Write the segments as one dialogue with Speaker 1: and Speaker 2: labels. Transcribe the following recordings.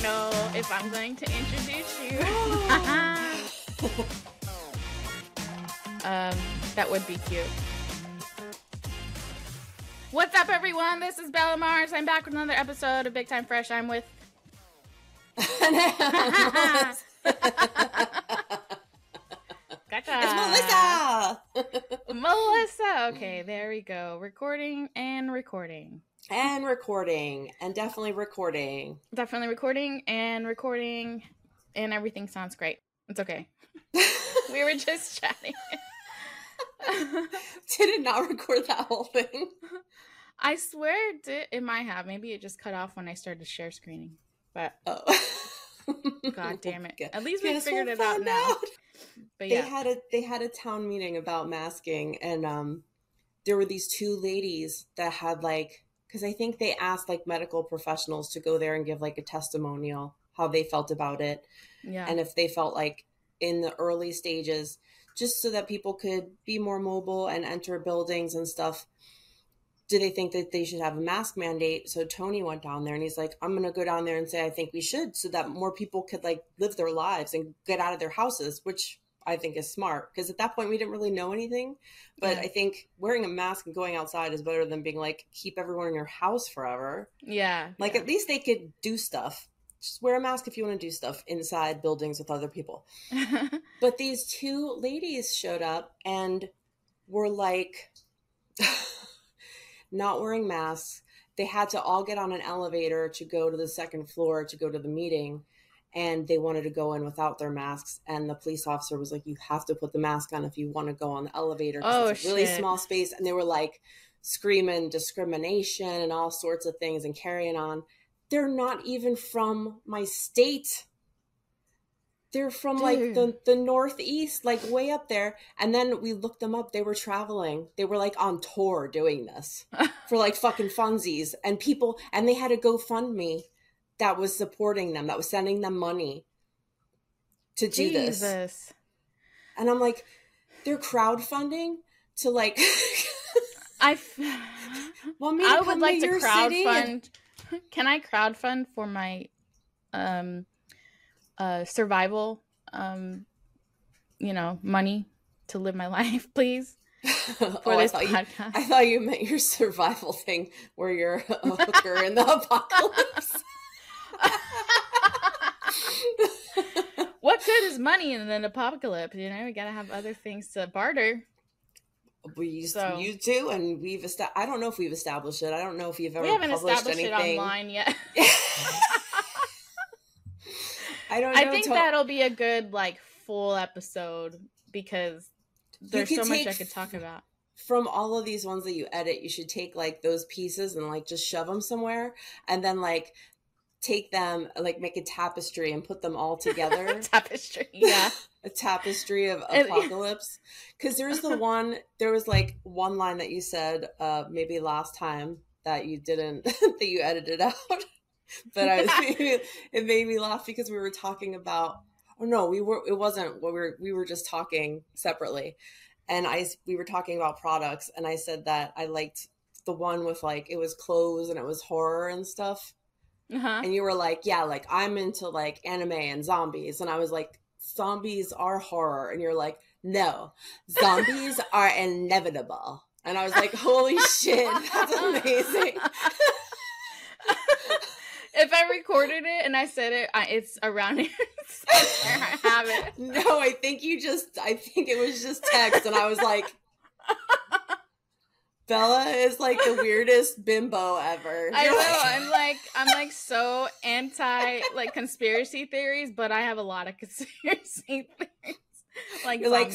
Speaker 1: don't know if I'm going to introduce you. um, that would be cute. What's up, everyone? This is Bella Mars. I'm back with another episode of Big Time Fresh. I'm with. gotcha.
Speaker 2: It's Melissa.
Speaker 1: Melissa. Okay, there we go. Recording and recording.
Speaker 2: And recording, and definitely recording.
Speaker 1: Definitely recording and recording, and everything sounds great. It's okay. We were just chatting.
Speaker 2: Did it not record that whole thing?
Speaker 1: I swear it, did, it might have. Maybe it just cut off when I started share screening. But
Speaker 2: Oh.
Speaker 1: god damn it. At least we
Speaker 2: guess
Speaker 1: figured
Speaker 2: we'll
Speaker 1: it out now.
Speaker 2: out.
Speaker 1: But
Speaker 2: They
Speaker 1: yeah.
Speaker 2: had a they had a town meeting about masking, and um, there were these two ladies that had like because I think they asked like medical professionals to go there and give like a testimonial how they felt about it,
Speaker 1: yeah.
Speaker 2: and if they felt like in the early stages just so that people could be more mobile and enter buildings and stuff do they think that they should have a mask mandate so tony went down there and he's like i'm going to go down there and say i think we should so that more people could like live their lives and get out of their houses which i think is smart because at that point we didn't really know anything but
Speaker 1: Yeah.
Speaker 2: i think wearing a mask and going outside is better than being like keep everyone in your house forever
Speaker 1: yeah.
Speaker 2: like
Speaker 1: yeah.
Speaker 2: at least they could do stuff just wear a mask if you want to do stuff inside buildings with other people but these two ladies showed up and were like not wearing masks. They had to all get on an elevator to go to the second floor to go to the meeting. And they wanted to go in without their masks. And the police officer was like, You have to put the mask on if you want to go on the elevator
Speaker 1: Oh,
Speaker 2: it's a really
Speaker 1: shit.
Speaker 2: small space. And they were like screaming discrimination and all sorts of things and carrying on. They're not even from my state. They're from like the the northeast, like way up there. And then we looked them up. They were traveling. They were like on tour doing this for like fucking funsies. And people and they had a GoFundMe that was supporting them, that was sending them money to do this.
Speaker 1: Jesus.
Speaker 2: And I'm like, they're crowdfunding to like
Speaker 1: I, f-
Speaker 2: want me
Speaker 1: I would like to
Speaker 2: your city and-
Speaker 1: crowdfund. Can I crowdfund for my um uh survival um you know money to live my life, please?
Speaker 2: oh, I
Speaker 1: this
Speaker 2: thought you
Speaker 1: podcast.
Speaker 2: I thought you meant your survival thing where you're a hooker in the apocalypse.
Speaker 1: What good is money in an apocalypse? You know, we gotta have other things to barter.
Speaker 2: we used
Speaker 1: So-
Speaker 2: you do, and we've established. I don't know if we've established it. I don't know if you've ever
Speaker 1: we haven't established
Speaker 2: anything.
Speaker 1: it online yet.
Speaker 2: I don't. Know
Speaker 1: I think
Speaker 2: till-
Speaker 1: that'll be a good like full episode because there's so much I could talk about.
Speaker 2: from all of these ones that you edit, you should take like those pieces and like just shove them somewhere, and then like take them like make a tapestry and put them all together.
Speaker 1: Tapestry, yeah.
Speaker 2: a tapestry of apocalypse. Because there's the one there was like one line that you said uh maybe last time that you didn't that you edited out. But i was it made me laugh because we were talking about oh no we were it wasn't what we were we were just talking separately. And i we were talking about products and i said that i liked the one with like it was clothes and it was horror and stuff
Speaker 1: Uh-huh.
Speaker 2: and you were like, "Yeah, like I'm into like anime and zombies," and I was like, "Zombies are horror," and you're like, "No, zombies are inevitable," and I was like, "Holy shit, that's amazing!"
Speaker 1: if I recorded it and I said it, I, it's around here. I have it.
Speaker 2: No, I think you just, I think it was just text, and I was like. Bella is like the weirdest bimbo ever.
Speaker 1: I
Speaker 2: You're
Speaker 1: know.
Speaker 2: like-
Speaker 1: I'm like I'm like so anti like conspiracy theories, but I have a lot of conspiracy theories. Like
Speaker 2: like.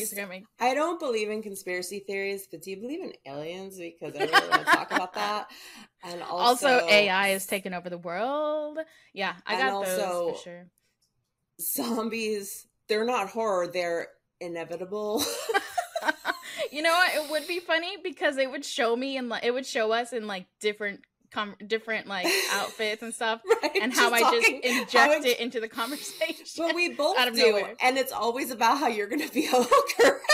Speaker 2: I don't believe in conspiracy theories, but do you believe in aliens? Because I really want to talk about that. And also,
Speaker 1: Also, AI is taking over the world. Yeah, I got
Speaker 2: also-
Speaker 1: those for sure.
Speaker 2: zombies. They're not horror. They're inevitable.
Speaker 1: you know what? It would be funny because it would show me and like it would show us in like different com- different like outfits and stuff,
Speaker 2: right?
Speaker 1: and how I just
Speaker 2: talking-
Speaker 1: inject it into the conversation.
Speaker 2: But we both do,
Speaker 1: nowhere.
Speaker 2: and it's always about how you're going to be a hooker.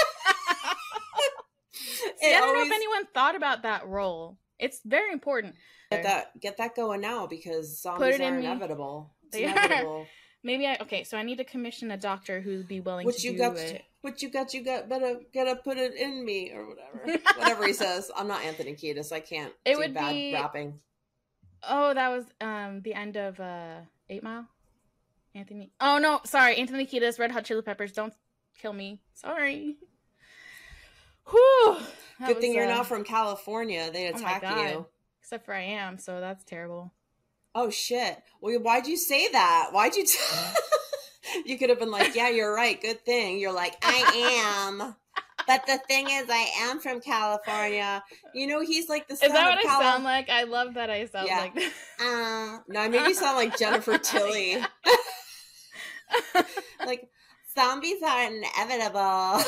Speaker 1: See, I don't know if anyone thought about that role. It's very important.
Speaker 2: Get that get that going now because zombies are
Speaker 1: me.
Speaker 2: inevitable.
Speaker 1: They are. Maybe I okay. So I need to commission a doctor who'd be willing to
Speaker 2: you
Speaker 1: do
Speaker 2: got?
Speaker 1: it.
Speaker 2: What you got? You got better. Gotta put it in me or whatever. whatever he says. I'm not Anthony Kiedis. I can't
Speaker 1: It
Speaker 2: do
Speaker 1: would
Speaker 2: bad
Speaker 1: be-
Speaker 2: rapping.
Speaker 1: Oh, that was um the end of uh Eight Mile. Anthony. Oh no, sorry, Anthony Kiedis, Red Hot Chili Peppers. Don't kill me. Sorry. Whew.
Speaker 2: Good thing
Speaker 1: was,
Speaker 2: you're
Speaker 1: uh,
Speaker 2: not from California. They'd
Speaker 1: oh
Speaker 2: attack you.
Speaker 1: Except for I am, so that's terrible.
Speaker 2: Oh shit. Well, why'd you say that? Why'd you? T- you could have been like, "Yeah, you're right. Good thing." You're like, "I am." But the thing is, I am from California. You know, he's like the
Speaker 1: Is that what I
Speaker 2: Cali-
Speaker 1: sound like? I love that I sound
Speaker 2: Yeah.
Speaker 1: like that.
Speaker 2: Uh, no, I made you sound like Jennifer Tilly. like zombies are inevitable.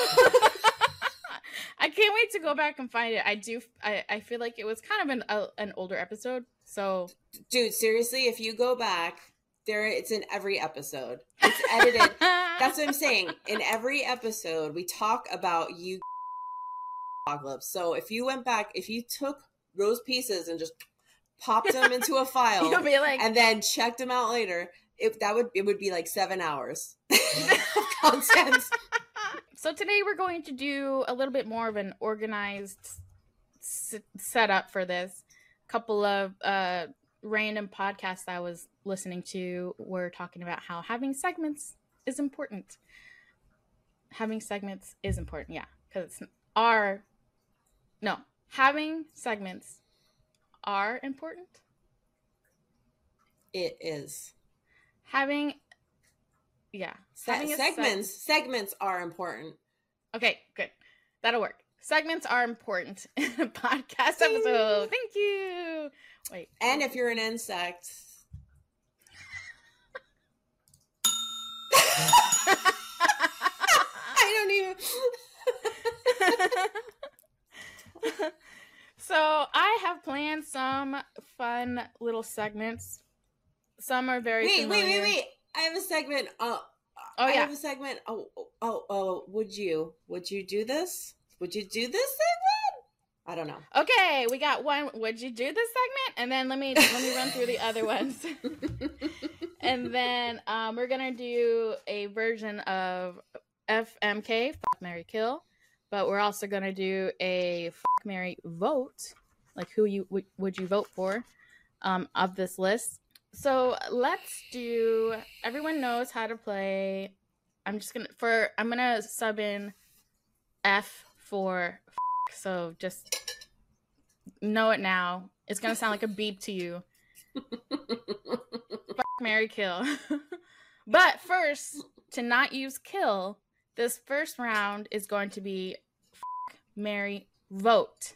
Speaker 1: I can't wait to go back and find it. I do. I, I feel like it was kind of an uh, an older episode, so
Speaker 2: Dude, seriously, if you go back, there it's in every episode. It's edited. That's what I'm saying. In every episode, we talk about you apocalypse. So if you went back, if you took those pieces and just popped them into a file
Speaker 1: You'll be like,
Speaker 2: and then checked them out later, it that would it would be like seven hours of content.
Speaker 1: So today we're going to do a little bit more of an organized s- setup for this. Couple of uh, random podcasts I was listening to were talking about how having segments is important. Having segments is important, yeah, because it's our no having segments are important.
Speaker 2: It is.
Speaker 1: Having yeah, having a seg-
Speaker 2: segments segments are important.
Speaker 1: Okay, good. That'll work. Segments are important in a podcast episode. Thank you. Wait.
Speaker 2: And if you're an insect, I don't even.
Speaker 1: so I have planned some fun little segments. Some are very
Speaker 2: wait, wait,
Speaker 1: familiar.
Speaker 2: wait, wait! I have a segment. Uh,
Speaker 1: Oh
Speaker 2: I
Speaker 1: yeah.
Speaker 2: have a segment. Oh, oh, oh, oh! Would you? Would you do this? Would you do this segment? I don't know.
Speaker 1: Okay, we got one. Would you do this segment? And then let me let me run through the other ones. and then um, we're gonna do a version of FMK, Fuck Marry Kill, but we're also gonna do a Fuck Marry Vote, like who you would would you vote for, um, of this list. So let's do. Everyone knows how to play. I'm just gonna for I'm gonna sub in F for Fuck, so just know it now. It's gonna sound like a beep to you. Fuck Marry Kill. but first, to not use kill, this first round is going to be Fuck Marry Vote.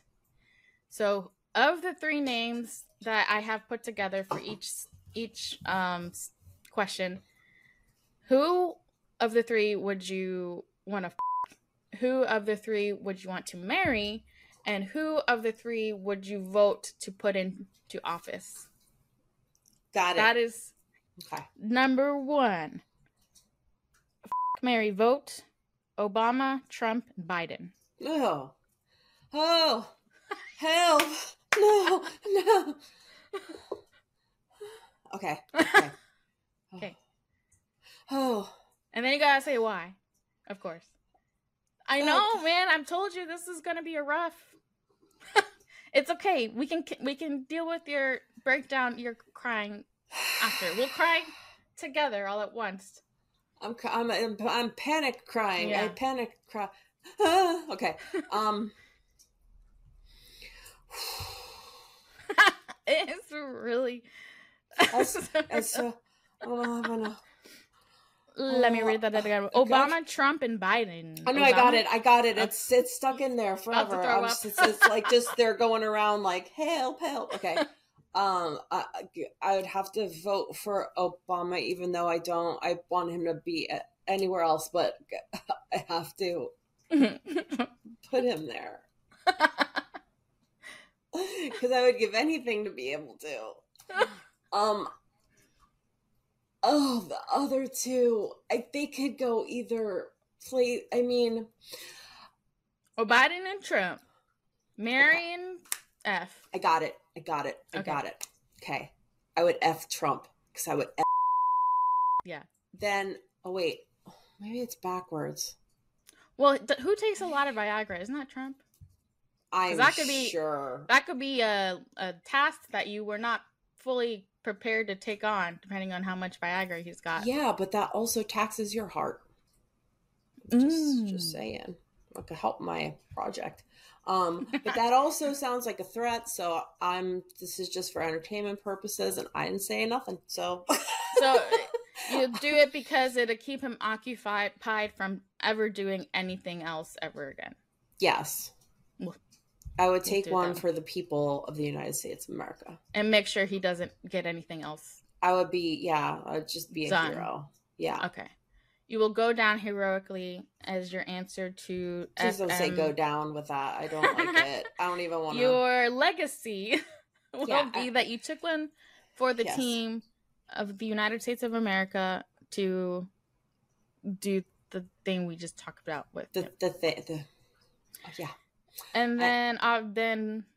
Speaker 1: So of the three names that I have put together for each each um question, who of the three would you want to who of the three would you want to marry and who of the three would you vote to put into office?
Speaker 2: Got it.
Speaker 1: That is
Speaker 2: okay.
Speaker 1: number one. F- Marry vote Obama, Trump, Biden.
Speaker 2: Oh, oh, help! No, no. Okay. Okay.
Speaker 1: Okay.
Speaker 2: Oh.
Speaker 1: oh, And then you gotta say why, of course. I
Speaker 2: Oh,
Speaker 1: know,
Speaker 2: g-
Speaker 1: man. I've told you this is gonna be a rough. It's okay. We can we can deal with your breakdown. Your crying after. We'll cry together all at once.
Speaker 2: I'm I'm I'm, I'm panic crying. I panic cry. Ah, okay. Um.
Speaker 1: it's really.
Speaker 2: That's- It's so. Oh, I'm gonna.
Speaker 1: Let me read that again.
Speaker 2: Gosh.
Speaker 1: Obama, Trump, and Biden.
Speaker 2: I know I got it. I got it. It's it's stuck in there forever. just, it's, it's like just they're going around like help, help. Okay. Um, I, I would have to vote for Obama, even though I don't. I want him to be anywhere else, but I have to put him there because I would give anything to be able to. Um. Oh, the other two, I they could go either play. I mean,
Speaker 1: oh, Biden and Trump. Marry and F.
Speaker 2: I got it. I got it. I
Speaker 1: Okay.
Speaker 2: got it. Okay. I would F Trump because I would F
Speaker 1: Yeah.
Speaker 2: Then oh wait, maybe it's backwards.
Speaker 1: Well, th- who takes a lot of Viagra? Isn't that Trump?
Speaker 2: I'm
Speaker 1: that could be-
Speaker 2: sure.
Speaker 1: That could be a, a task that you were not fully prepared to take on, depending on how much Viagra he's got.
Speaker 2: Yeah, but that also taxes your heart. Just,
Speaker 1: Mm.
Speaker 2: just saying. It could help my project. Um, but that also sounds like a threat. So I'm. This is just for entertainment purposes, and I didn't say nothing. So.
Speaker 1: So you do it because it'll keep him occupied from ever doing anything else ever again.
Speaker 2: yes. I would take one for the people of the United States of America.
Speaker 1: And make sure he doesn't get anything else.
Speaker 2: I would be, yeah, I'd just be a
Speaker 1: Done.
Speaker 2: hero. Yeah.
Speaker 1: Okay. You will go down heroically as your answer to
Speaker 2: Please don't say go down with that. I don't like it. I don't even want to.
Speaker 1: Your legacy will
Speaker 2: Yeah,
Speaker 1: be
Speaker 2: I-
Speaker 1: that you took one for the
Speaker 2: Yes.
Speaker 1: team of the United States of America to do the thing we just talked about with
Speaker 2: The,
Speaker 1: him.
Speaker 2: the, thi- the, yeah.
Speaker 1: And then
Speaker 2: I-
Speaker 1: then uh,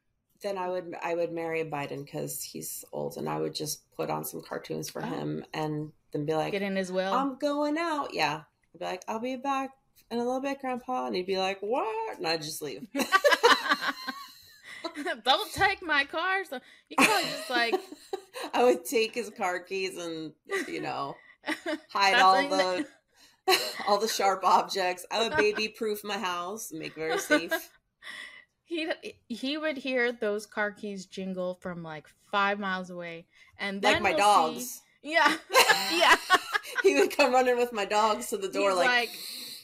Speaker 1: then
Speaker 2: I would I would marry Biden because he's old, and I would just put on some cartoons for
Speaker 1: Oh.
Speaker 2: him, and then be like,
Speaker 1: get in his will.
Speaker 2: "I'm going out." Yeah, I'd be like, "I'll be back in a little bit, Grandpa," and he'd be like, "What?" And I'd just leave.
Speaker 1: Don't take my car. So you can probably just like
Speaker 2: I would take his car keys and you know hide all the all the sharp objects. I would baby proof my house, make it very safe.
Speaker 1: He he would hear those car keys jingle from like five miles away, and then
Speaker 2: like my dogs.
Speaker 1: see- Yeah, yeah.
Speaker 2: he would come running with my dogs to the door, like,
Speaker 1: like,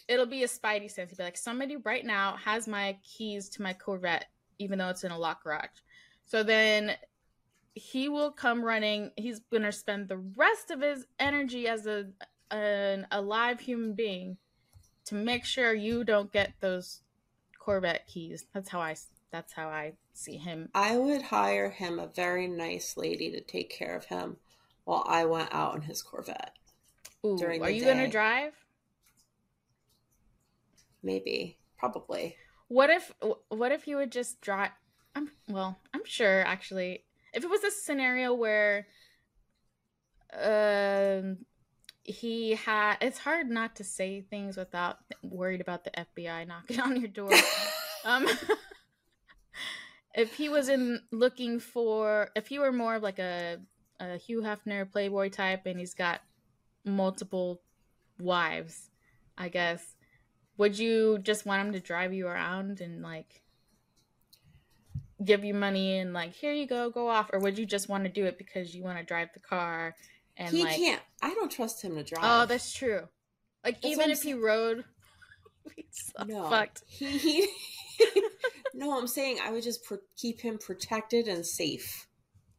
Speaker 1: it'll be a spidey sense. He'd be like, somebody right now has my keys to my Corvette, even though it's in a locked garage. So then he will come running. He's gonna spend the rest of his energy as a an alive human being to make sure you don't get those Corvette keys. That's how I That's how I see him.
Speaker 2: I would hire him a very nice lady to take care of him while I went out in his Corvette.
Speaker 1: Ooh,
Speaker 2: During
Speaker 1: are you gonna drive?
Speaker 2: Maybe, probably.
Speaker 1: What if what if you would just drive I'm well, I'm sure actually. If it was a scenario where um he had it's hard not to say things without worried about the FBI knocking on your door. um if he was in looking for if he were more of like a a Hugh Hefner playboy type and he's got multiple wives, I guess would you just want him to drive you around and like give you money and like here you go go off or would you just want to do it because you want to drive the car and
Speaker 2: he
Speaker 1: like
Speaker 2: can't. I don't trust him to drive.
Speaker 1: oh that's true like
Speaker 2: That's
Speaker 1: even if he rode so
Speaker 2: no.
Speaker 1: fucked
Speaker 2: He, he no, I'm saying I would just pro- keep him protected and safe.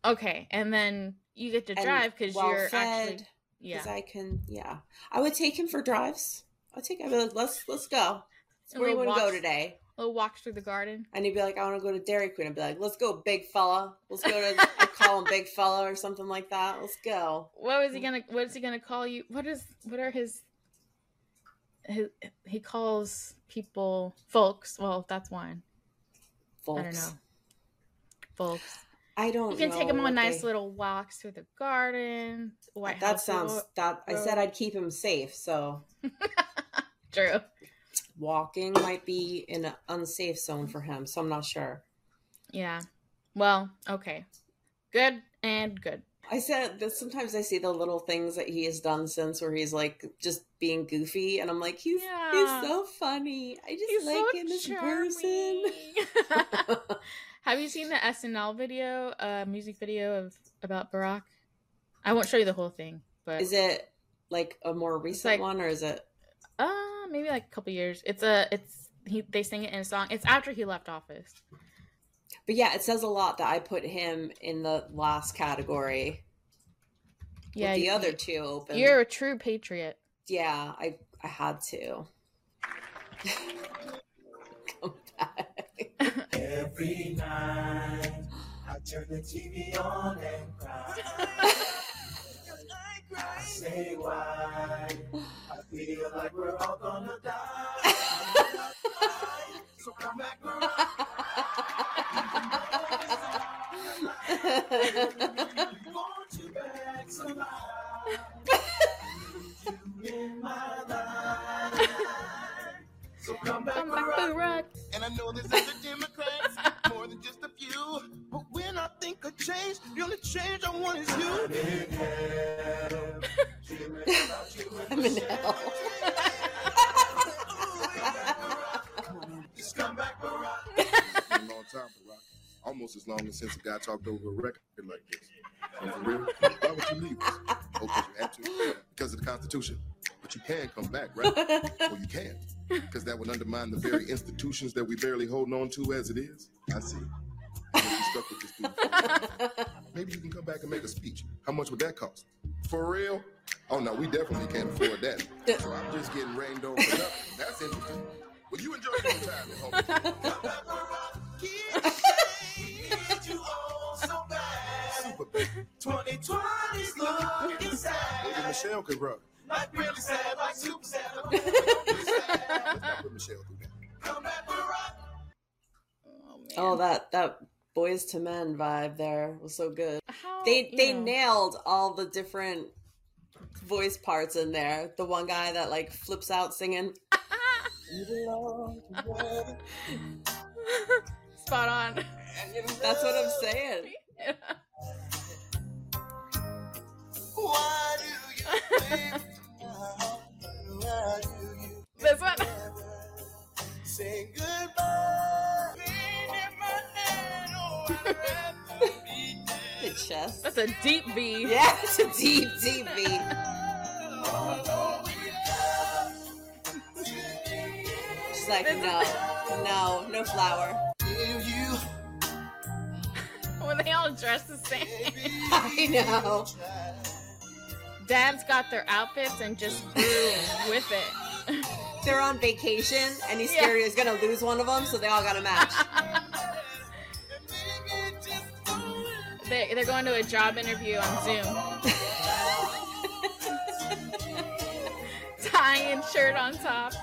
Speaker 1: okay and then you get to
Speaker 2: and
Speaker 1: drive because
Speaker 2: well
Speaker 1: you're
Speaker 2: fed,
Speaker 1: actually yeah
Speaker 2: Because I can, yeah. I would take him for drives. I'll take. Like, let's let's go. Where you want to go today?
Speaker 1: Little walks through the garden
Speaker 2: And he'd be like, I want to go to Dairy Queen. I'd be like, let's go, big fella. Let's go to. I call him Big Fella or something like that. Let's go.
Speaker 1: what was he gonna what is he gonna call you what is what are his his he calls people folks well that's wine
Speaker 2: Folks.
Speaker 1: I don't know. Folks.
Speaker 2: I don't.
Speaker 1: You can take him on nice
Speaker 2: they-
Speaker 1: little walks through the garden. White
Speaker 2: that
Speaker 1: House
Speaker 2: sounds.
Speaker 1: Road.
Speaker 2: That I said I'd keep him safe. So
Speaker 1: True.
Speaker 2: Walking might be in an unsafe zone for him. So I'm not sure.
Speaker 1: Yeah. Well, okay. Good and good.
Speaker 2: I said that sometimes I see the little things that he has done since where he's like just being goofy, and I'm like, he's
Speaker 1: Yeah.
Speaker 2: he's so funny. I just
Speaker 1: He's
Speaker 2: like
Speaker 1: so
Speaker 2: him as a person.
Speaker 1: Have you seen the SNL video, uh, music video of about Barack? I won't show you the whole thing, but
Speaker 2: is it like a more recent
Speaker 1: like-
Speaker 2: one, or is it?
Speaker 1: uh maybe like a couple years. It's a it's he they sing it in a song. It's after he left office.
Speaker 2: But yeah, it says a lot that I put him in the last category.
Speaker 1: Yeah,
Speaker 2: with the
Speaker 1: you-
Speaker 2: other two open.
Speaker 1: You're a true patriot.
Speaker 2: Yeah, I I had to. Come back.
Speaker 3: Every night, I turn the TV on and cry. I say why? I feel like we're all gonna die. so come back around. want you back somehow. You in my life. So come back, come back around. And I know there's other Democrats, more than just a few. But when I think of change, the only change I want is you. Come
Speaker 4: a long time. Almost as long as since a guy talked over a record like this. And for real, why would you leave us? Oh, because you had to? Because of the Constitution. But you can come back, right? Well, you can't. Because that would undermine the very institutions that we barely holding on to as it is. I see. Maybe you can come back and make a speech. How much would that cost? For real? Oh no, we definitely can't afford that. So I'm just getting rained over for nothing. That's interesting. Well, you enjoy your time at home.
Speaker 3: Need you all so bad.
Speaker 4: Super baby.
Speaker 3: 2020's looking sad.
Speaker 4: Maybe Michelle could rock.
Speaker 3: Not really sad, like super sad.
Speaker 4: Let's not put Michelle through that.
Speaker 3: Come back around.
Speaker 1: Oh, man.
Speaker 2: oh, that that Boyz II Men vibe there was so good.
Speaker 1: How,
Speaker 2: They they
Speaker 1: know.
Speaker 2: nailed all the different voice parts in there. The one guy that like flips out singing.
Speaker 1: Spot on.
Speaker 2: That's what I'm saying.
Speaker 3: Why do you think? Why do you
Speaker 1: this one.
Speaker 3: say goodbye?
Speaker 2: Chest.
Speaker 1: That's a deep V.
Speaker 2: Yeah, it's a deep, deep V. She's like, no, no, no flower.
Speaker 1: When they all dress the same.
Speaker 2: I know.
Speaker 1: Dads got their outfits and just grew with it.
Speaker 2: They're on vacation, and he's
Speaker 1: Yeah.
Speaker 2: scared he's gonna lose one of them, so they all gotta match.
Speaker 1: They, they're going to a job interview on Zoom. Tie and shirt on top.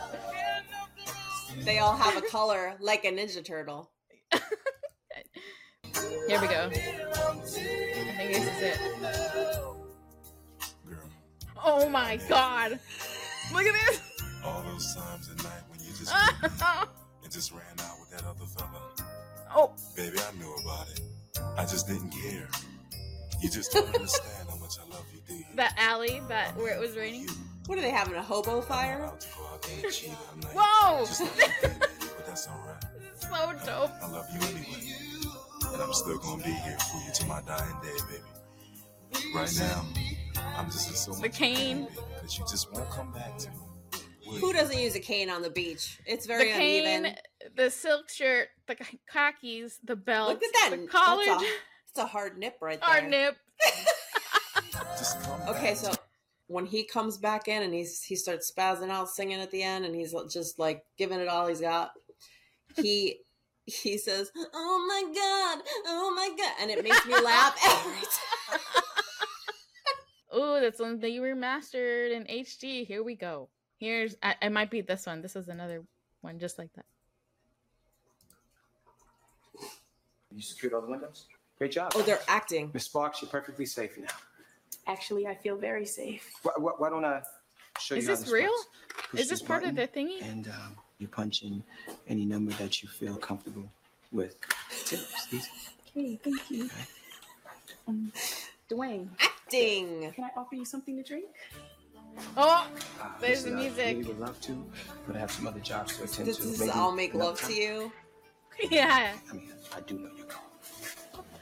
Speaker 2: They all have a color like a Ninja Turtle.
Speaker 1: Here we go. I think this is it.
Speaker 4: Girl,
Speaker 1: Oh my god. Look at this.
Speaker 5: All those times at night when you just
Speaker 1: oh.
Speaker 5: and just ran out with that other fella.
Speaker 1: Oh.
Speaker 5: Baby, I knew about it. I just didn't care. You just don't understand how much I love you, do you?
Speaker 1: That alley that where it was raining.
Speaker 2: What are they having? A hobo fire?
Speaker 5: allowed to go out there and cheat all night.
Speaker 1: Whoa!
Speaker 5: You did, baby, but that's alright.
Speaker 1: so dope.
Speaker 5: I love you anyway. And I'm still gonna be here for you to my dying day, baby. Right now, I'm just in so
Speaker 1: The
Speaker 5: much
Speaker 1: cane.
Speaker 5: Because you just won't come back to me. Will
Speaker 2: Who
Speaker 5: you?
Speaker 2: doesn't use a cane on the beach? It's
Speaker 1: The
Speaker 2: very
Speaker 1: cane,
Speaker 2: uneven.
Speaker 1: The silk shirt, the khakis, the belt,
Speaker 2: Look at that.
Speaker 1: the
Speaker 2: That's
Speaker 1: college,
Speaker 2: a, that's a hard nip right there.
Speaker 1: Hard nip.
Speaker 2: Okay, so when he comes back in and he's he starts spazzing out singing at the end and he's just like giving it all he's got, he he says, "Oh my god, oh my god," and it makes me laugh every time.
Speaker 1: Oh, that's one that you remastered in HD. Here we go. Here's I, it might be this one. This is another one just like that.
Speaker 6: You secured all the windows? Great job.
Speaker 2: Oh, they're acting.
Speaker 6: Miss Sparks, you're perfectly safe now.
Speaker 7: Actually, I feel very safe.
Speaker 6: Why, why, why don't I show
Speaker 1: Is
Speaker 6: you how
Speaker 1: this
Speaker 6: this
Speaker 1: real?
Speaker 6: works? Push
Speaker 1: Is this part of
Speaker 6: button,
Speaker 1: the thingy?
Speaker 6: And um, you punch in any number that you feel comfortable with. Tips. Easy.
Speaker 7: Okay, thank you. Um, Dwayne,
Speaker 2: Acting.
Speaker 7: can I offer you something to drink?
Speaker 1: Oh,
Speaker 6: Uh,
Speaker 1: There's
Speaker 6: listen,
Speaker 1: the
Speaker 6: I
Speaker 1: music.
Speaker 6: really would love to, but I have some other jobs to attend
Speaker 2: This
Speaker 6: to.
Speaker 2: is
Speaker 6: Maybe
Speaker 2: I'll make
Speaker 6: another
Speaker 2: love to you.
Speaker 1: yeah.
Speaker 6: I mean, I do know you're calling.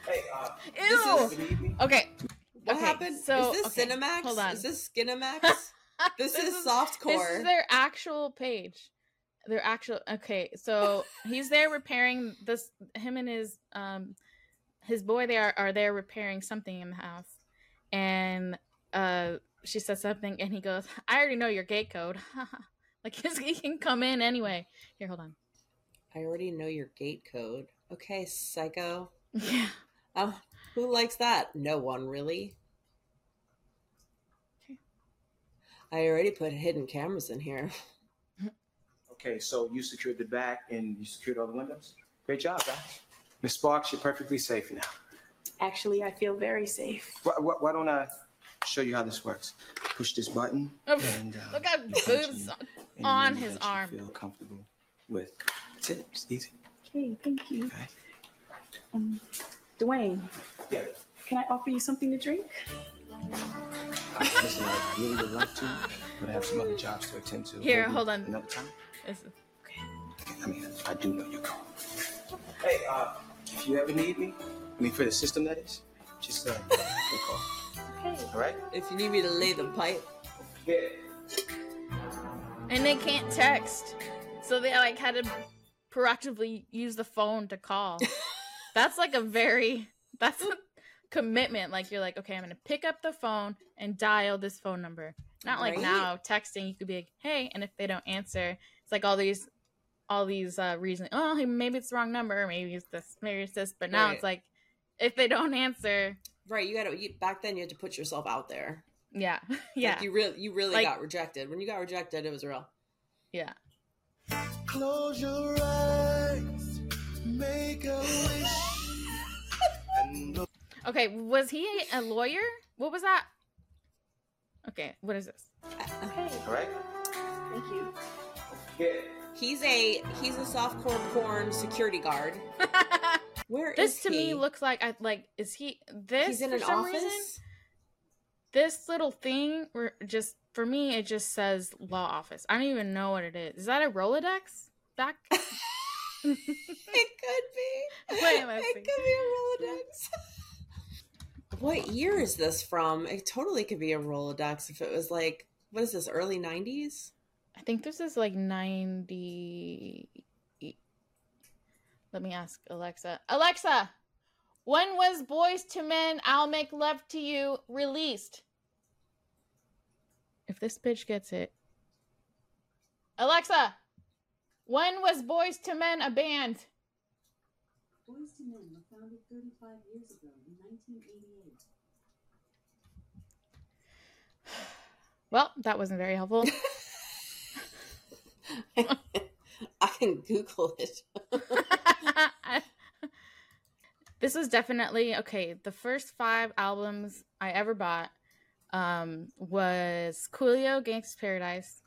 Speaker 6: Hey, uh,
Speaker 1: Ew.
Speaker 6: good evening.
Speaker 1: Okay.
Speaker 2: What
Speaker 1: Okay,
Speaker 2: happened?
Speaker 1: so-
Speaker 2: is this
Speaker 1: okay,
Speaker 2: Cinemax?
Speaker 1: hold on.
Speaker 2: Is this Skinemax? this, is,
Speaker 1: This
Speaker 2: softcore.
Speaker 1: This is their actual page. Their actual okay. So he's there repairing this. Him and his um his boy. They are are there repairing something in the house, and uh she says something, and he goes, "I already know your gate code." like he can come in anyway. Here, hold on.
Speaker 2: I already know your gate code. Okay, psycho.
Speaker 1: Yeah.
Speaker 2: Oh, who likes that? No one really.
Speaker 1: Okay.
Speaker 2: I already put hidden cameras in here.
Speaker 6: Okay, so you secured the back and you secured all the windows? Great job, guys. Miss Sparks, you're perfectly safe now.
Speaker 7: Actually, I feel very safe.
Speaker 6: Why, why, why don't I show you how this works? Push this button
Speaker 1: Oh,
Speaker 6: and uh,
Speaker 1: Look at boobs
Speaker 6: in any
Speaker 1: on his arm.
Speaker 6: Feel comfortable with tips, easy.
Speaker 7: Okay, thank you.
Speaker 6: Okay.
Speaker 7: Um, Dwayne,
Speaker 6: Yeah.
Speaker 7: can I offer you something to drink?
Speaker 6: Listen, I really would love to, but I have some other jobs to attend to.
Speaker 1: Here,
Speaker 6: Maybe
Speaker 1: hold on.
Speaker 6: Another time?
Speaker 1: This is-
Speaker 6: I mean, I do know you're calling. Hey, uh, if you ever need me, I mean, for the system, that is, just uh, give me a call.
Speaker 7: Okay.
Speaker 6: All right?
Speaker 2: If you need me to lay the pipe.
Speaker 6: Yeah.
Speaker 1: and they can't text, so they like had to proactively use the phone to call. that's like a very that's a commitment. Like you're like, okay, I'm gonna pick up the phone and dial this phone number. Not like
Speaker 2: Right.
Speaker 1: now texting. You could be like, hey, and if they don't answer, it's like all these all these uh reasons. Oh, maybe it's the wrong number. Maybe it's this. Maybe it's this. But now
Speaker 2: Right.
Speaker 1: it's like, if they don't answer,
Speaker 2: Right, you gotta you, back then you had to put yourself out there.
Speaker 1: yeah, yeah,
Speaker 2: Like you really you really
Speaker 1: Like-
Speaker 2: got rejected. When you got rejected, it was real.
Speaker 1: yeah.
Speaker 5: Close your eyes, make a wish.
Speaker 1: Okay, was he a lawyer? What was that? Okay, what is this?
Speaker 7: Okay.
Speaker 6: All right?
Speaker 7: Thank you.
Speaker 6: Yeah.
Speaker 2: He's a he's a softcore porn security guard. Where is
Speaker 1: this to me
Speaker 2: he?
Speaker 1: looks like I like is he this
Speaker 2: he's in
Speaker 1: for
Speaker 2: an
Speaker 1: some
Speaker 2: office.
Speaker 1: reason? This little thing where just for me it just says law office. I don't even know what it is. Is that a Rolodex? Back
Speaker 2: It could be.
Speaker 1: Wait,
Speaker 2: it
Speaker 1: see.
Speaker 2: could be a Rolodex. what year is this from? It totally could be a Rolodex if it was like what is this early nineties?
Speaker 1: I think this is like 90 Let me ask Alexa. Alexa, when was Boyz II Men I'll Make Love to You released? If this bitch gets it. Alexa, when was Boyz II Men a band?
Speaker 8: Boyz II Men were founded 35 years ago in 1988.
Speaker 1: Well, that wasn't very helpful.
Speaker 2: I can Google it.
Speaker 1: this was definitely okay. The first five albums I ever bought um, was Coolio, Gangsta's Paradise,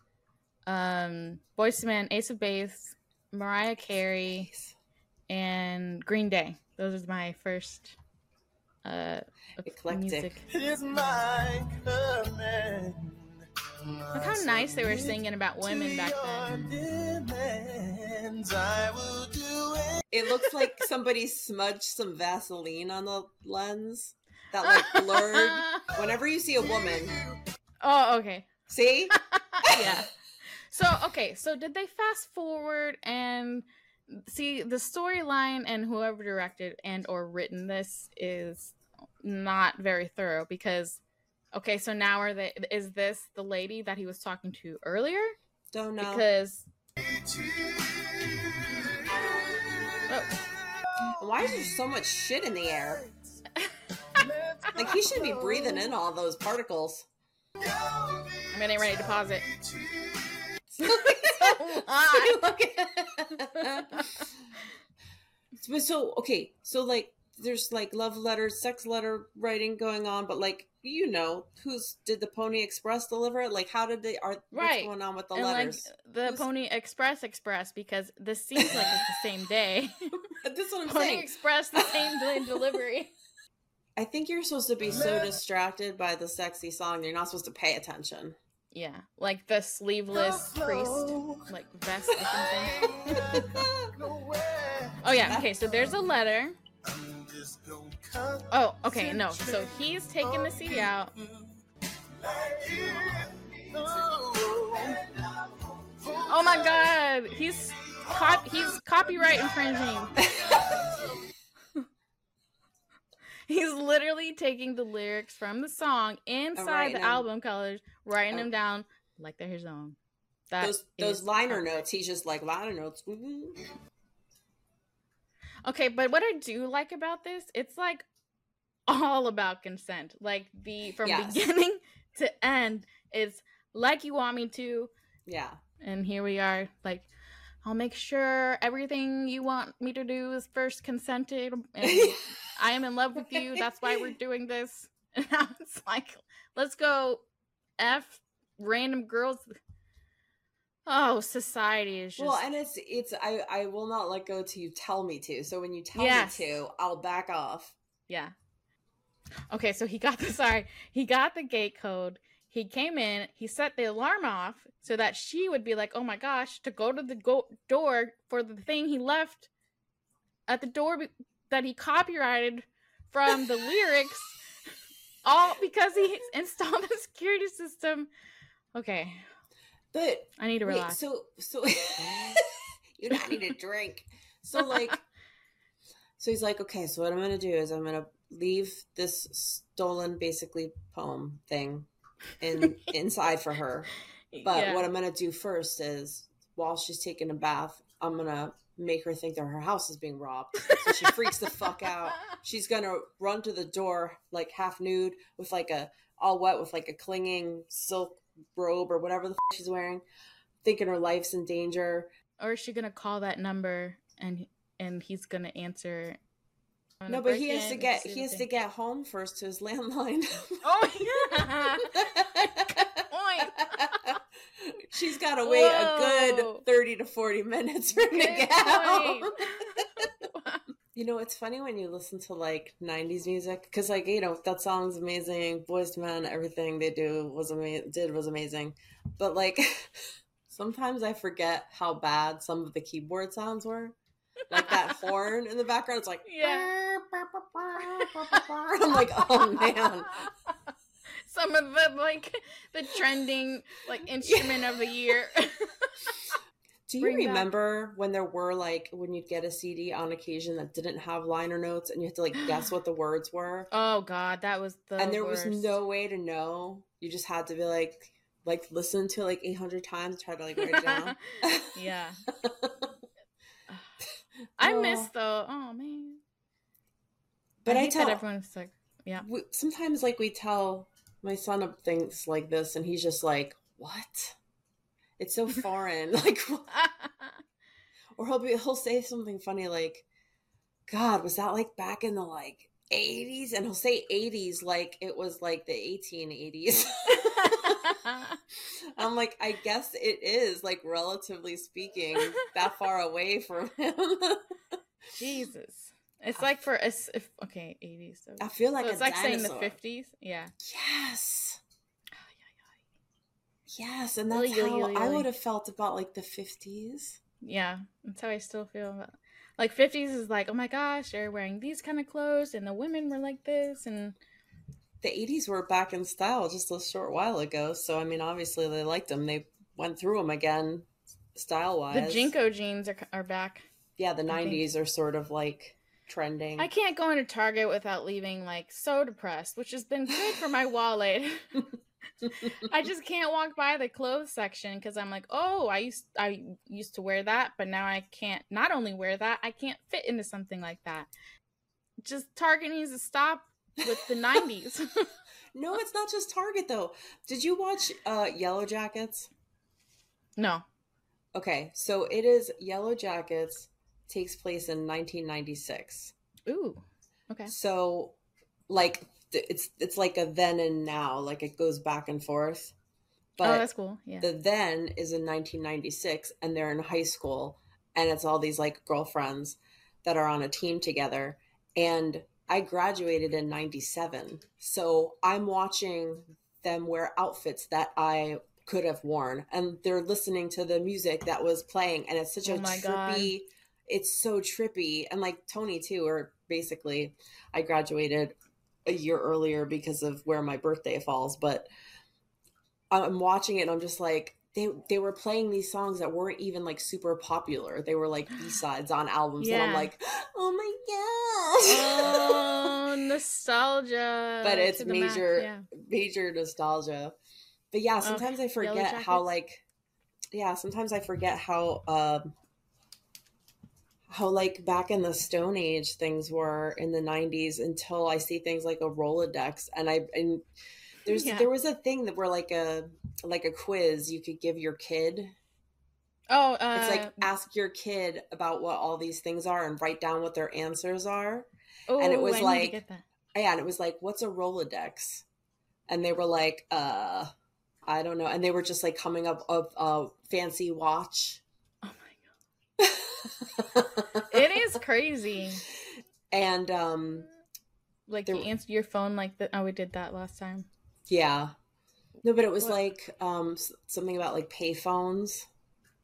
Speaker 1: um, Boyz II Men, Ace of Base, Mariah Carey, and Green Day. Those are my first uh,
Speaker 2: Eclectic.
Speaker 1: music.
Speaker 5: My.
Speaker 1: Look how nice they were singing about women back then.
Speaker 5: then. I will do it.
Speaker 2: It looks like somebody smudged some Vaseline on the lens that like blurred. Whenever you see a woman,
Speaker 1: oh, okay.
Speaker 2: see?
Speaker 1: yeah. So okay, so did they fast forward and see the storyline and whoever directed and or written this is not very thorough because okay, so now are they is this the lady that he was talking to earlier?
Speaker 2: Don't know.
Speaker 1: Because oh,
Speaker 2: Why is there so much shit in the air? Like he should be breathing in all those particles.
Speaker 1: I'm getting ready to pause it.
Speaker 2: but so okay, so like there's like love letters, sex letter writing going on, but like you know, who's did the Pony Express deliver it? Like how did they are
Speaker 1: Right.
Speaker 2: what's going on with the
Speaker 1: and
Speaker 2: letters?
Speaker 1: like the
Speaker 2: Who's-
Speaker 1: Pony Express Express because this seems like it's the same day.
Speaker 2: That's what I'm
Speaker 1: Pony
Speaker 2: saying.
Speaker 1: Express the same day delivery.
Speaker 2: I think you're supposed to be so distracted by the sexy song, you're not supposed to pay attention.
Speaker 1: Yeah, like the sleeveless priest, like vest or something. Oh yeah, okay. So there's a letter.
Speaker 5: I'm just gonna cut
Speaker 1: Oh, okay, no. So he's taking the CD out. Oh my god, he's cop- he's copyright infringing. he's literally taking the lyrics from the song inside the
Speaker 2: them.
Speaker 1: album colors, writing
Speaker 2: Oh.
Speaker 1: them down like they're his own. That
Speaker 2: those those liner
Speaker 1: copyright.
Speaker 2: notes, he's just like liner notes. mhm.
Speaker 1: Okay, but what I do like about this, it's like all about consent. Like the from
Speaker 2: Yes.
Speaker 1: beginning to end, it's like you want me to,
Speaker 2: Yeah.
Speaker 1: and here we are. Like, I'll make sure everything you want me to do is first consented, and I am in love with you. That's why we're doing this. And now it's like, let's go, f random girls. Oh, society is just
Speaker 2: Well, and it's it's I I will not let go till you tell me to. So when you tell
Speaker 1: Yes.
Speaker 2: me to, I'll back off.
Speaker 1: Yeah. Okay, so he got the sorry, he got the gate code. He came in, he set the alarm off so that she would be like, "Oh my gosh," to go to the go- door for the thing he left at the door be- that he copyrighted from the lyrics all because he installed the security system. Okay,
Speaker 2: But
Speaker 1: I need to
Speaker 2: wait,
Speaker 1: relax.
Speaker 2: so so you don't need a drink. So like, so he's like, okay, so what I'm gonna do is I'm gonna leave this stolen, basically poem thing in inside for her. But
Speaker 1: Yeah.
Speaker 2: what I'm gonna do first is while she's taking a bath, I'm gonna make her think that her house is being robbed. So she freaks the fuck out. She's gonna run to the door like half nude with like a all wet with like a clinging silk robe or whatever the f- she's wearing, thinking her life's in danger.
Speaker 1: or is she gonna call that number and and he's gonna answer?
Speaker 2: No, but he has to get he has to get home first to his landline.
Speaker 1: Oh yeah. Point.
Speaker 2: She's got to wait a good 30 to 40 minutes for him to get home. You know, it's funny when you listen to like 90s music because, like, you know, that song's amazing. Boyz II Men, everything they do was ama- did was amazing. But, like, sometimes I forget how bad some of the keyboard sounds were. Like that horn in the background, it's like,
Speaker 1: Yeah.
Speaker 2: I'm like, oh man.
Speaker 1: Some of the like the trending like instrument of the year.
Speaker 2: Do you
Speaker 1: Bring
Speaker 2: remember when there were like when you'd get a CD on occasion that didn't have liner notes and you had to like guess what the words were?
Speaker 1: oh god, that was the
Speaker 2: and there
Speaker 1: worst.
Speaker 2: was no way to know. You just had to be like like listen to like 800 times try to like write it down.
Speaker 1: yeah. I
Speaker 2: Oh.
Speaker 1: miss though. Oh man.
Speaker 2: But I,
Speaker 1: hate
Speaker 2: tell
Speaker 1: everyone's like, yeah.
Speaker 2: we, sometimes like we tell my son of things like this and he's just like, "What?" It's so foreign. like or he'll be he'll say something funny like god was that like back in the like 80s and he'll say 80s like it was like the 1880s i'm like i guess it is like relatively speaking that far away from him
Speaker 1: Jesus. It's like for us if okay, 80s. So,
Speaker 2: i feel like
Speaker 1: so it's like saying the 50s. Yeah.
Speaker 2: yes yes and that's how i would have felt about like the 50s
Speaker 1: Yeah, that's how I still feel about like 50s is like, oh my gosh, they're wearing these kind of clothes and the women were like this and
Speaker 2: the 80s were back in style just a short while ago so i mean obviously they liked them they went through them again style wise
Speaker 1: the JNCO jeans are are back.
Speaker 2: yeah the
Speaker 1: I think-
Speaker 2: 90s are sort of like trending
Speaker 1: I can't go into Target without leaving like so depressed, which has been good for my wallet. I just can't walk by the clothes section because I'm like, oh, I used I used to wear that, but now I can't. Not only wear that, I can't fit into something like that. Just Target needs to stop with the '90s.
Speaker 2: no it's not just target though. Did you watch uh Yellowjackets?
Speaker 1: No,
Speaker 2: okay so it is Yellowjackets takes place in 1996
Speaker 1: ooh, okay,
Speaker 2: so like it's it's like a then and now like it goes back and forth. But
Speaker 1: oh, that's cool. Yeah,
Speaker 2: the then is in 1996 and they're in high school and it's all these like girlfriends that are on a team together and i graduated in 97 so i'm watching them wear outfits that i could have worn and they're listening to the music that was playing and it's such
Speaker 1: Oh
Speaker 2: a
Speaker 1: my God.
Speaker 2: trippy it's so trippy and like tony too or basically i graduated a year earlier because of where my birthday falls but I'm watching it and I'm just like they they were playing these songs that weren't even like super popular. They were like B-sides on albums and I'm like, "Oh my gosh."
Speaker 1: Oh, nostalgia.
Speaker 2: but it's
Speaker 1: max,
Speaker 2: major
Speaker 1: yeah.
Speaker 2: major nostalgia. But yeah, sometimes I forget how like yeah, sometimes I forget how um how like back in the stone age things were in the 90s until I see things like a Rolodex and I and there's
Speaker 1: Yeah.
Speaker 2: there was a thing that were like a like a quiz you could give your kid
Speaker 1: Oh, uh,
Speaker 2: It's like ask your kid about what all these things are and write down what their answers are. and it was
Speaker 1: I
Speaker 2: like-
Speaker 1: get that.
Speaker 2: Yeah, and it was like, what's a Rolodex? And they were like, uh, I don't know. And they were just like coming up of a fancy watch.
Speaker 1: Oh my god, it is crazy.
Speaker 2: and um
Speaker 1: like you answer your phone like that. Oh, we did that last time.
Speaker 2: Yeah. No, but it was
Speaker 1: What?
Speaker 2: like um something about like payphones.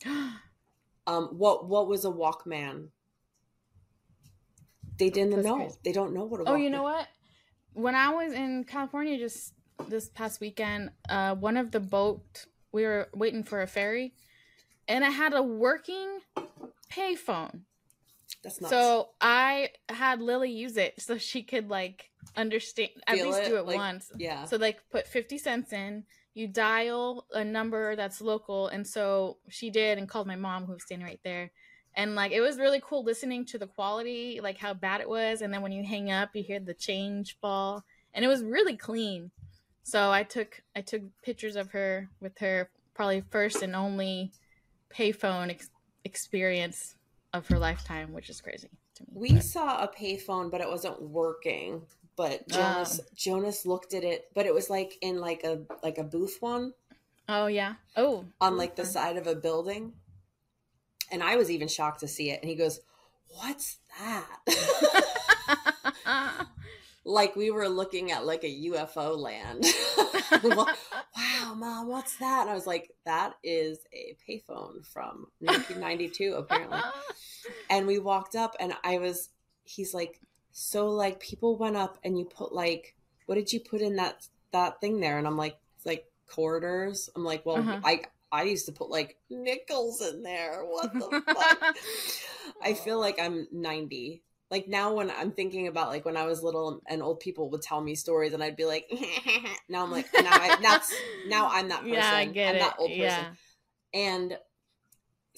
Speaker 2: Um what what was a Walkman? They didn't
Speaker 1: That's
Speaker 2: know.
Speaker 1: crazy.
Speaker 2: They don't know what a Walkman.
Speaker 1: Oh, you know what? When I was in California just this past weekend, uh, one of the boat we were waiting for a ferry, and it had a working payphone.
Speaker 2: That's not
Speaker 1: So I had Lily use it so she could like understand at least
Speaker 2: it,
Speaker 1: do it
Speaker 2: like,
Speaker 1: once.
Speaker 2: yeah.
Speaker 1: So like put 50 cents in, you dial a number that's local and so she did and called my mom who was standing right there. And like it was really cool listening to the quality, like how bad it was and then when you hang up you hear the change fall and it was really clean. So I took I took pictures of her with her probably first and only payphone ex- experience of her lifetime, which is crazy to me.
Speaker 2: We
Speaker 1: but-
Speaker 2: saw a payphone, but it wasn't working. But
Speaker 1: Oh.
Speaker 2: Jonas Jonas looked at it, but it was like in like a like a booth one
Speaker 1: Oh yeah. Oh.
Speaker 2: on like the side of a building. And I was even shocked to see it. And he goes, What's that? like we were looking at like a UFO land. wow, mom, what's that? And I was like, That is a payphone from 1992, apparently. and we walked up and i was he's like so like people went up and you put like what did you put in that that thing there? And i'm like it's like quarters. I'm like well
Speaker 1: Uh-huh.
Speaker 2: i i used to put like nickels in there. What the fuck? I feel like i'm 90 like now when i'm thinking about like when i was little and old people would tell me stories and i'd be like now i'm like now I, that's now i'm that person
Speaker 1: Yeah, I get
Speaker 2: i'm
Speaker 1: it.
Speaker 2: that old person.
Speaker 1: Yeah.
Speaker 2: and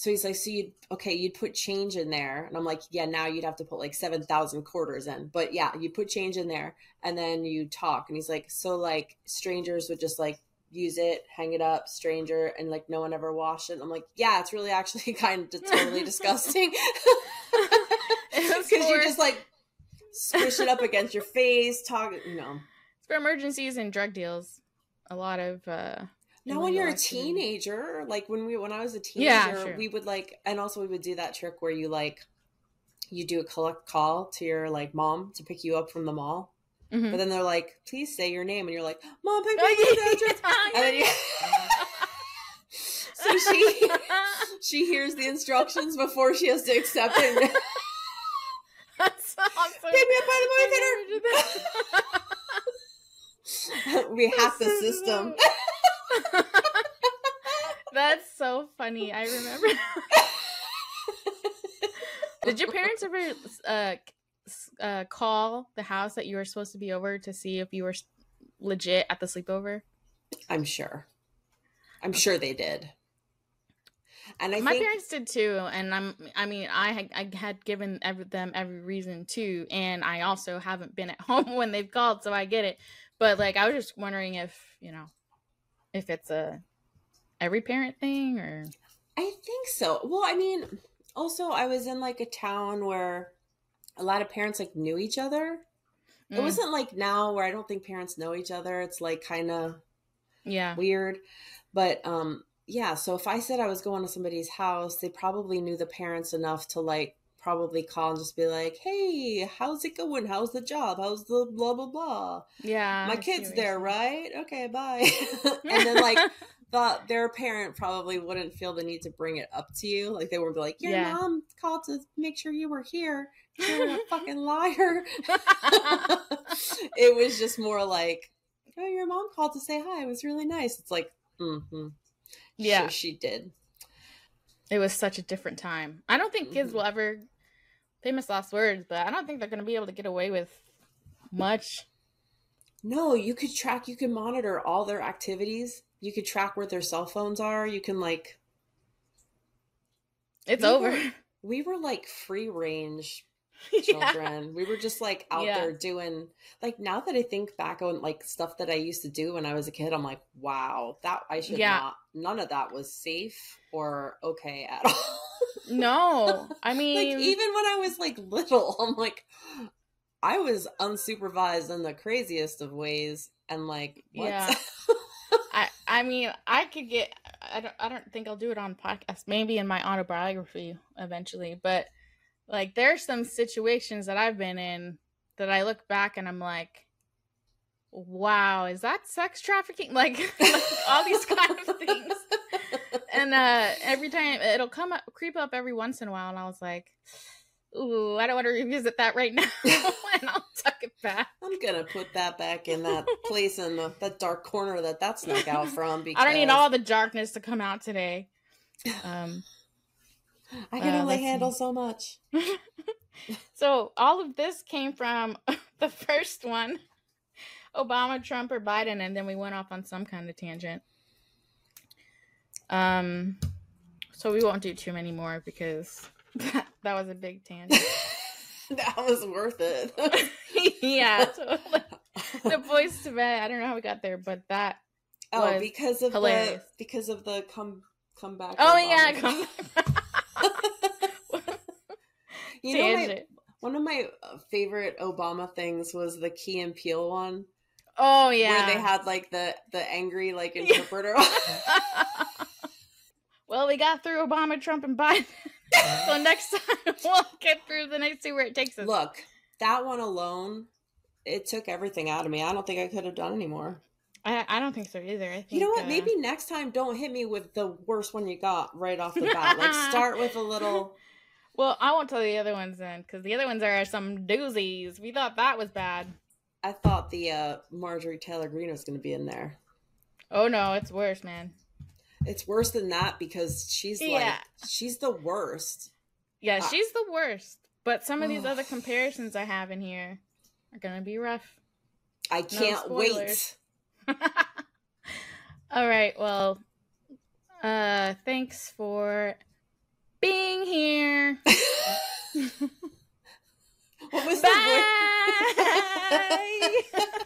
Speaker 2: so he's like, so you'd okay, you'd put change in there, and I'm like, yeah, now you'd have to put like seven thousand quarters in, but yeah, you put change in there, and then you talk, and he's like, so like strangers would just like use it, hang it up, stranger, and like no one ever wash it. And I'm like, yeah, it's really actually kind of totally disgusting because you just like squish it up against your face, talk, you know.
Speaker 1: It's for emergencies and drug deals. A lot of uh
Speaker 2: Now, when
Speaker 1: illegal
Speaker 2: you're a teenager, like when we when I was a
Speaker 1: Yeah,
Speaker 2: teenager,
Speaker 1: sure.
Speaker 2: we would like, and also we would do that trick where you like, you do a collect call to your like mom to pick you up from the mall,
Speaker 1: Mhm.
Speaker 2: but then they're like, please say your name, and you're like, mom, pick me
Speaker 1: Oh,
Speaker 2: up the
Speaker 1: yeah,
Speaker 2: and then you. so she she hears the instructions before she has to accept it.
Speaker 1: That's awesome.
Speaker 2: Pick me up by the movie
Speaker 1: I never did that.
Speaker 2: we hack the system.
Speaker 1: That's so funny. I remember. Did your parents ever uh, uh, call the house that you were supposed to be over to see if you were legit at the sleepover?
Speaker 2: I'm sure. I'm sure they did. And I
Speaker 1: My
Speaker 2: think
Speaker 1: parents did too, and I'm. I mean, I had, I had given every, them every reason to, and I also haven't been at home when they've called, so I get it. But like, I was just wondering if you know, if it's a every parent thing or
Speaker 2: I think so. Well, I mean, also I was in like a town where a lot of parents like knew each other. It
Speaker 1: Mm,
Speaker 2: wasn't like now where I don't think parents know each other. It's like kind of
Speaker 1: yeah,
Speaker 2: weird. But um yeah, so if I said I was going to somebody's house, they probably knew the parents enough to like probably call and just be like, "Hey, how's it going? How's the job? How's the blah blah blah?"
Speaker 1: yeah.
Speaker 2: My kid's there, right? Okay, bye. and then like the their parent probably wouldn't feel the need to bring it up to you. Like they would be like, Your
Speaker 1: Yeah.
Speaker 2: mom called to make sure you were here. You're a fucking liar. it was just more like, Oh, your mom called to say hi. It was really nice. It's like, mm-hmm.
Speaker 1: Yeah.
Speaker 2: She, she did.
Speaker 1: it was such a different time. I don't think kids
Speaker 2: Mhm.
Speaker 1: will ever famous last words, but I don't think they're gonna be able to get away with much.
Speaker 2: No, you could track, you can monitor all their activities. You could track where their cell phones are. You can like
Speaker 1: It's
Speaker 2: We
Speaker 1: over.
Speaker 2: were- we were like free range
Speaker 1: Yeah.
Speaker 2: children. We were just like out
Speaker 1: Yeah.
Speaker 2: there doing like now that I think back on like stuff that I used to do when I was a kid, I'm like, wow, that I should
Speaker 1: Yeah.
Speaker 2: not none of that was safe or okay at all.
Speaker 1: No, I mean,
Speaker 2: like even when I was like little, I'm like I was unsupervised in the craziest of ways and like what?
Speaker 1: Yeah. I I mean, I could get. I don't. I don't think I'll do it on podcast. Maybe in my autobiography eventually. But like, there's some situations that I've been in that I look back and I'm like, wow, is that sex trafficking? Like, like all these kind of things. And uh every time it'll come up, creep up every once in a while, and I was like, ooh, I don't want to revisit that right now, and I'll tuck it back.
Speaker 2: I'm gonna put that back in that place in the, that dark corner that that snuck out from. Because
Speaker 1: I don't need all the darkness to come out today. Um,
Speaker 2: I can
Speaker 1: uh,
Speaker 2: only handle
Speaker 1: see.
Speaker 2: so much.
Speaker 1: so all of this came from the first one, Obama, Trump, or Biden, and then we went off on some kind of tangent. Um, so we won't do too many more because that, that was a big tangent.
Speaker 2: that was worth it.
Speaker 1: yeah, totally. The Boyz II Men. I don't know how we got there, but that.
Speaker 2: oh, because of
Speaker 1: hilarious.
Speaker 2: the because of the come come back.
Speaker 1: Oh yeah, come.
Speaker 2: you know, my, one of my uh, favorite Obama things was the Key and Peele one,
Speaker 1: Oh yeah.
Speaker 2: where they had like the the angry like
Speaker 1: Yeah. Well, we got through Obama, Trump, and Biden. so next time we'll get through the next see where it takes us.
Speaker 2: Look, that one alone, it took everything out of me. I don't think I could have done anymore.
Speaker 1: I, I don't think so either. I think,
Speaker 2: You know what?
Speaker 1: uh,
Speaker 2: Maybe next time don't hit me with the worst one you got right off the bat. Like start with a little.
Speaker 1: Well, I won't tell the other ones then, because the other ones are some doozies. We thought that was bad.
Speaker 2: I thought the uh, Marjorie Taylor Greene was going to be in there.
Speaker 1: Oh no, it's worse, man.
Speaker 2: It's worse than that because she's like she's the worst.
Speaker 1: Yeah,
Speaker 2: Ah.
Speaker 1: she's the worst. But some of these other comparisons I have in here are gonna be rough.
Speaker 2: I can't
Speaker 1: spoilers.
Speaker 2: wait.
Speaker 1: All right, well, uh, thanks for being here.
Speaker 2: What was
Speaker 1: Bye.